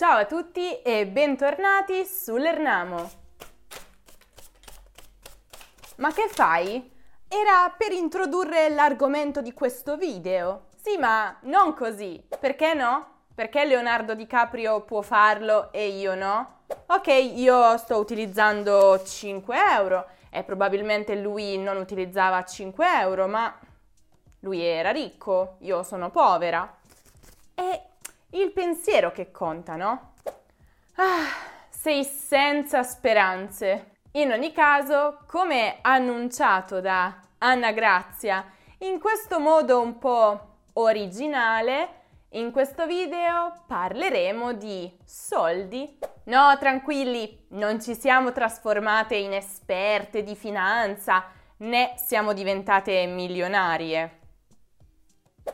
Ciao a tutti e bentornati sull'Ernamo. Ma che fai? Era per introdurre l'argomento di questo video. Sì, ma non così. Perché no? Perché Leonardo DiCaprio può farlo e io no? Ok, io sto utilizzando 5 euro e probabilmente lui non utilizzava 5 euro, ma lui era ricco, io sono povera. Il pensiero che conta, no? Ah, sei senza speranze. In ogni caso, come annunciato da Anna Grazia, in questo modo un po' originale, in questo video parleremo di soldi. No, tranquilli, non ci siamo trasformate in esperte di finanza, né siamo diventate milionarie.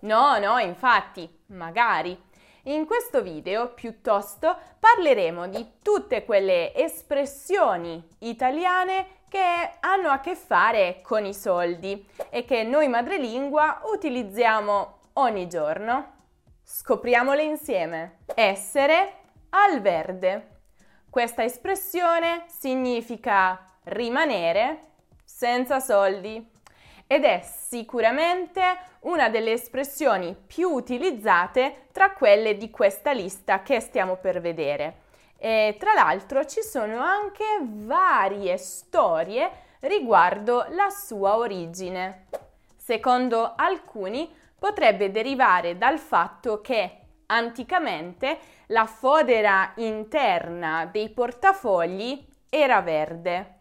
No, no, infatti, magari. In questo video piuttosto parleremo di tutte quelle espressioni italiane che hanno a che fare con i soldi e che noi madrelingua utilizziamo ogni giorno. Scopriamole insieme. Essere al verde. Questa espressione significa rimanere senza soldi ed è sicuramente una delle espressioni più utilizzate tra quelle di questa lista che stiamo per vedere. E tra l'altro ci sono anche varie storie riguardo la sua origine. Secondo alcuni potrebbe derivare dal fatto che anticamente la fodera interna dei portafogli era verde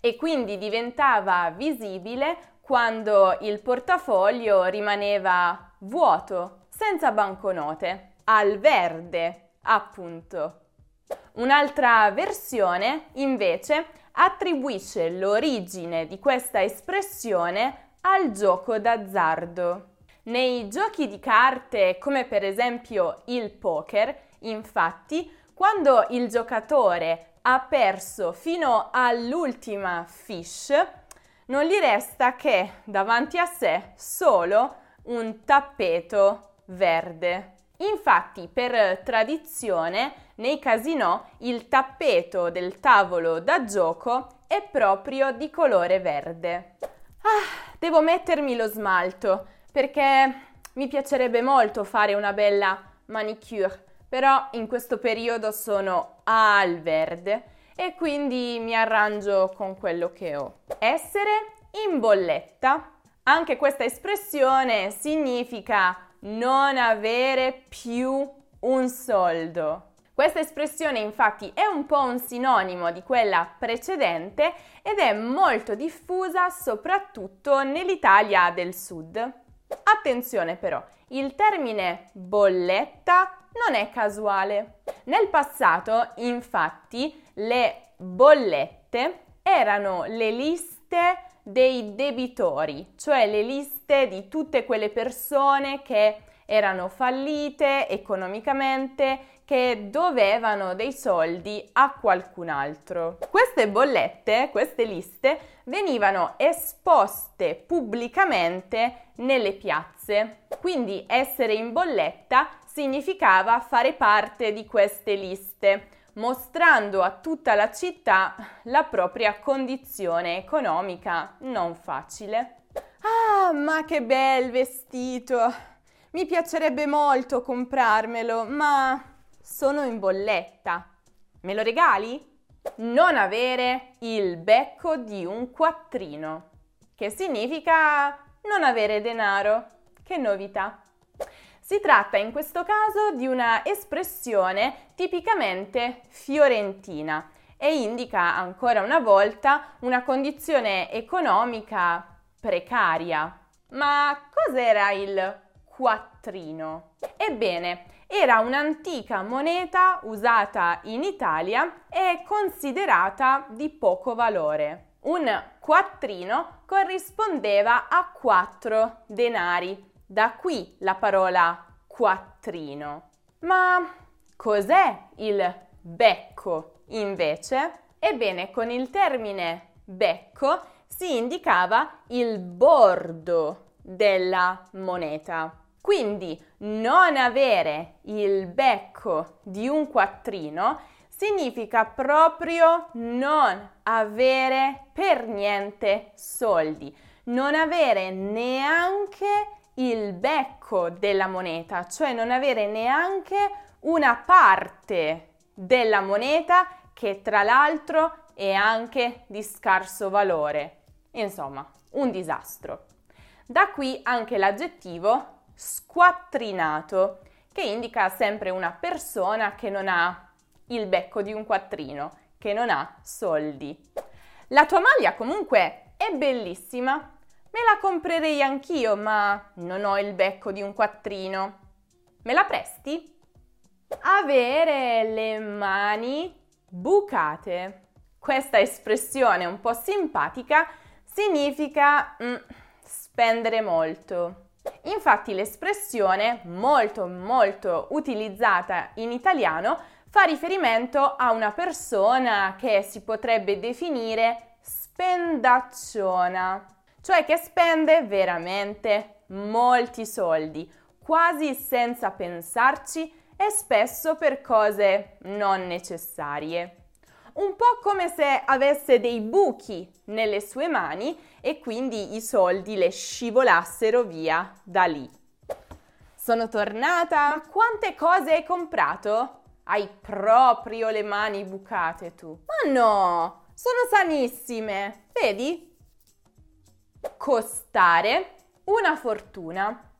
e quindi diventava visibile quando il portafoglio rimaneva vuoto, senza banconote, al verde, appunto. Un'altra versione, invece, attribuisce l'origine di questa espressione al gioco d'azzardo. Nei giochi di carte, come per esempio il poker, infatti, quando il giocatore ha perso fino all'ultima fish, non gli resta che davanti a sé solo un tappeto verde. Infatti, per tradizione, nei casinò il tappeto del tavolo da gioco è proprio di colore verde. Ah, devo mettermi lo smalto perché mi piacerebbe molto fare una bella manicure, però in questo periodo sono al verde e quindi mi arrangio con quello che ho. Essere in bolletta. Anche questa espressione significa non avere più un soldo. Questa espressione infatti è un po' un sinonimo di quella precedente ed è molto diffusa soprattutto nell'Italia del sud. Attenzione però, il termine bolletta non è casuale. Nel passato, infatti, le bollette erano le liste dei debitori, cioè le liste di tutte quelle persone che erano fallite economicamente, che dovevano dei soldi a qualcun altro. Queste bollette, queste liste, venivano esposte pubblicamente nelle piazze. Quindi essere in bolletta significava fare parte di queste liste, mostrando a tutta la città la propria condizione economica non facile. Ah, ma che bel vestito! Mi piacerebbe molto comprarmelo, ma sono in bolletta. Me lo regali? Non avere il becco di un quattrino, che significa non avere denaro. Che novità! Si tratta in questo caso di una espressione tipicamente fiorentina e indica ancora una volta una condizione economica precaria. Ma cos'era il quattrino? Ebbene, era un'antica moneta usata in Italia e considerata di poco valore. Un quattrino corrispondeva a quattro denari, da qui la parola quattrino. Ma cos'è il becco invece? Ebbene, con il termine becco si indicava il bordo della moneta. Quindi non avere il becco di un quattrino significa proprio non avere per niente soldi, non avere neanche il becco della moneta, cioè non avere neanche una parte della moneta che tra l'altro è anche di scarso valore. Insomma, un disastro. Da qui anche l'aggettivo squattrinato, che indica sempre una persona che non ha il becco di un quattrino, che non ha soldi. La tua maglia comunque è bellissima. Me la comprerei anch'io, ma non ho il becco di un quattrino. Me la presti? Avere le mani bucate. Questa espressione un po' simpatica significa mm, spendere molto. Infatti l'espressione molto molto utilizzata in italiano fa riferimento a una persona che si potrebbe definire spendacciona, cioè che spende veramente molti soldi, quasi senza pensarci e spesso per cose non necessarie. Un po' come se avesse dei buchi nelle sue mani e quindi i soldi le scivolassero via da lì. Sono tornata. Ma quante cose hai comprato? Hai proprio le mani bucate tu. Ma no, sono sanissime. Vedi? Costare una fortuna.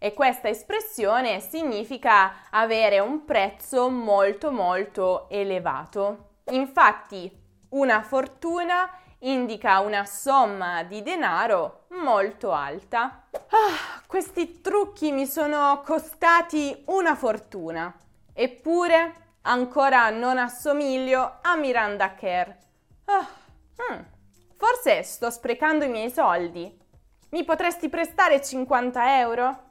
E questa espressione significa avere un prezzo molto molto elevato. Infatti, una fortuna indica una somma di denaro molto alta. Ah, questi trucchi mi sono costati una fortuna, eppure ancora non assomiglio a Miranda Kerr. Ah, hmm, forse sto sprecando i miei soldi. Mi potresti prestare 50 euro?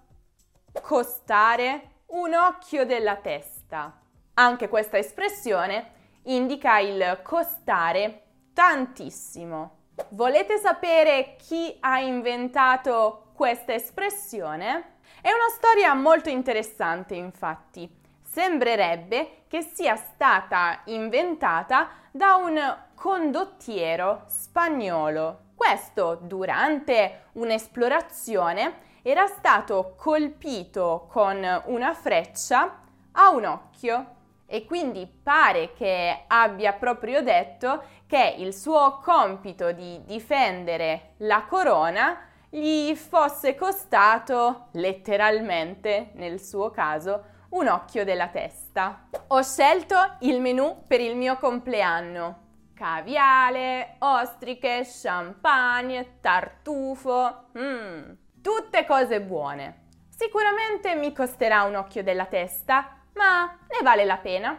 Costare un occhio della testa. Anche questa espressione indica il costare tantissimo. Volete sapere chi ha inventato questa espressione? È una storia molto interessante, infatti. Sembrerebbe che sia stata inventata da un condottiero spagnolo. Questo, durante un'esplorazione, era stato colpito con una freccia a un occhio e quindi pare che abbia proprio detto che il suo compito di difendere la corona gli fosse costato letteralmente, nel suo caso, un occhio della testa. Ho scelto il menù per il mio compleanno. Caviale, ostriche, champagne, tartufo. Mmm, tutte cose buone. Sicuramente mi costerà un occhio della testa, ma ne vale la pena.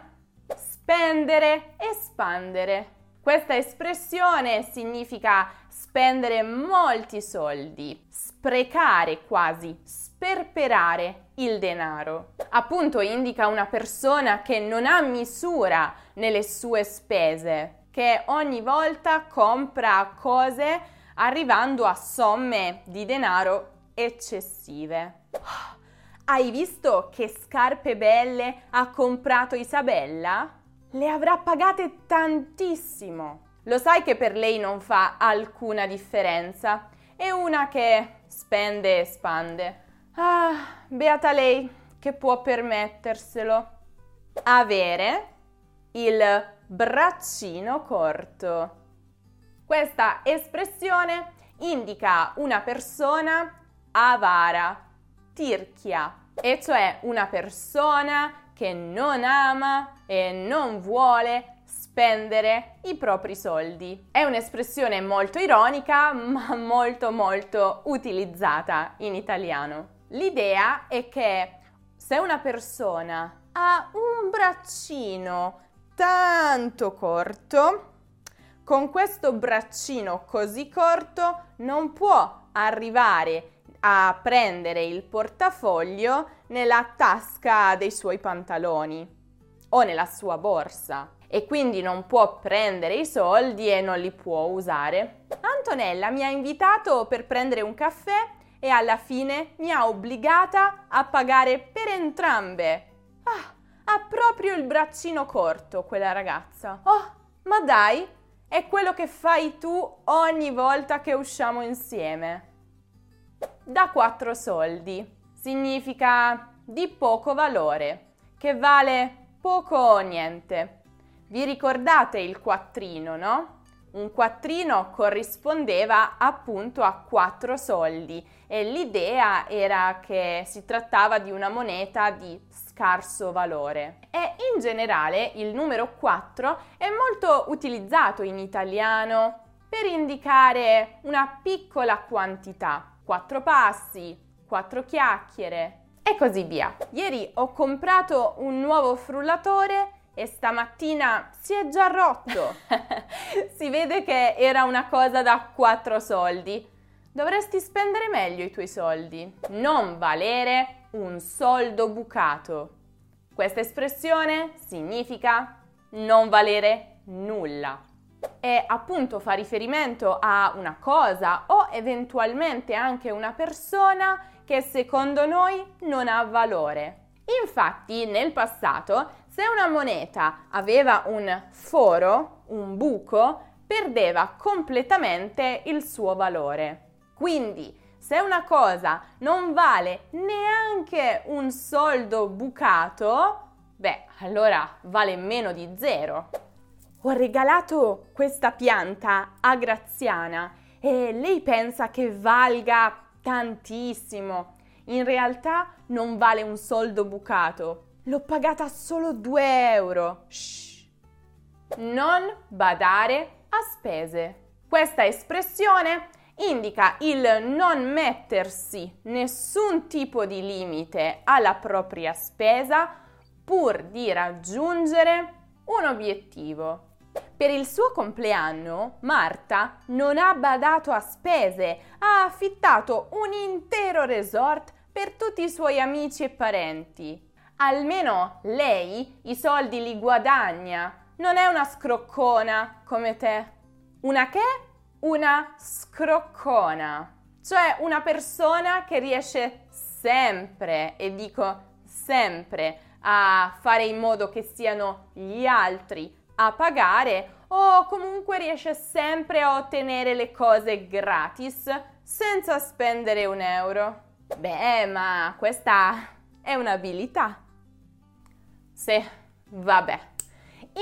Spendere, espandere. Questa espressione significa spendere molti soldi, sprecare quasi, sperperare il denaro. Appunto indica una persona che non ha misura nelle sue spese, che ogni volta compra cose arrivando a somme di denaro eccessive. Hai visto che scarpe belle ha comprato Isabella? Le avrà pagate tantissimo. Lo sai che per lei non fa alcuna differenza. È una che spende e spande. Ah, beata lei che può permetterselo. Avere il braccino corto. Questa espressione indica una persona avara tirchia, e cioè una persona che non ama e non vuole spendere i propri soldi. È un'espressione molto ironica, ma molto molto utilizzata in italiano. L'idea è che se una persona ha un braccino tanto corto, con questo braccino così corto non può arrivare a prendere il portafoglio nella tasca dei suoi pantaloni o nella sua borsa e quindi non può prendere i soldi e non li può usare. Antonella mi ha invitato per prendere un caffè e alla fine mi ha obbligata a pagare per entrambe. Ah, ha proprio il braccino corto quella ragazza. Oh, ma dai, è quello che fai tu ogni volta che usciamo insieme. Da quattro soldi significa di poco valore, che vale poco o niente. Vi ricordate il quattrino, no? Un quattrino corrispondeva appunto a quattro soldi e l'idea era che si trattava di una moneta di scarso valore. E in generale il numero 4 è molto utilizzato in italiano per indicare una piccola quantità, quattro passi, quattro chiacchiere e così via. Ieri ho comprato un nuovo frullatore e stamattina si è già rotto. si vede che era una cosa da quattro soldi. Dovresti spendere meglio i tuoi soldi, non valere un soldo bucato. Questa espressione significa non valere nulla e appunto fa riferimento a una cosa o eventualmente anche una persona che secondo noi non ha valore. Infatti nel passato se una moneta aveva un foro, un buco, perdeva completamente il suo valore. Quindi, se una cosa non vale neanche un soldo bucato, beh, allora vale meno di zero. Ho regalato questa pianta a Graziana e lei pensa che valga tantissimo. In realtà non vale un soldo bucato, L'ho pagata solo 2 euro. Shh. Non badare a spese. Questa espressione indica il non mettersi nessun tipo di limite alla propria spesa pur di raggiungere un obiettivo. Per il suo compleanno, Marta non ha badato a spese, ha affittato un intero resort per tutti i suoi amici e parenti almeno lei i soldi li guadagna. Non è una scroccona come te. Una che? Una scroccona. Cioè una persona che riesce sempre, e dico sempre, a fare in modo che siano gli altri a pagare o comunque riesce sempre a ottenere le cose gratis senza spendere un euro. Beh, ma questa è un'abilità. Sì, vabbè.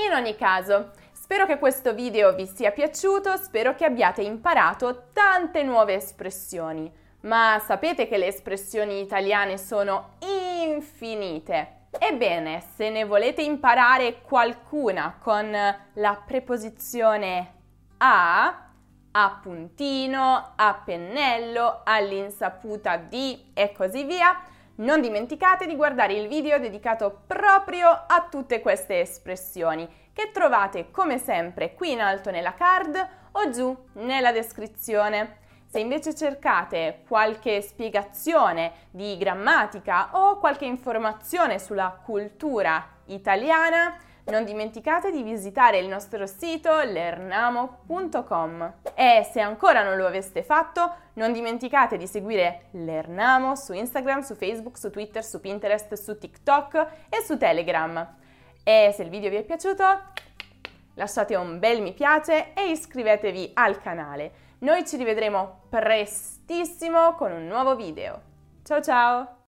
In ogni caso, spero che questo video vi sia piaciuto, spero che abbiate imparato tante nuove espressioni. Ma sapete che le espressioni italiane sono infinite. Ebbene, se ne volete imparare qualcuna con la preposizione a, a puntino, a pennello, all'insaputa di e così via, non dimenticate di guardare il video dedicato proprio a tutte queste espressioni che trovate come sempre qui in alto nella card o giù nella descrizione. Se invece cercate qualche spiegazione di grammatica o qualche informazione sulla cultura italiana, non dimenticate di visitare il nostro sito lernamo.com e se ancora non lo aveste fatto, non dimenticate di seguire Lernamo su Instagram, su Facebook, su Twitter, su Pinterest, su TikTok e su Telegram. E se il video vi è piaciuto, lasciate un bel mi piace e iscrivetevi al canale. Noi ci rivedremo prestissimo con un nuovo video. Ciao ciao!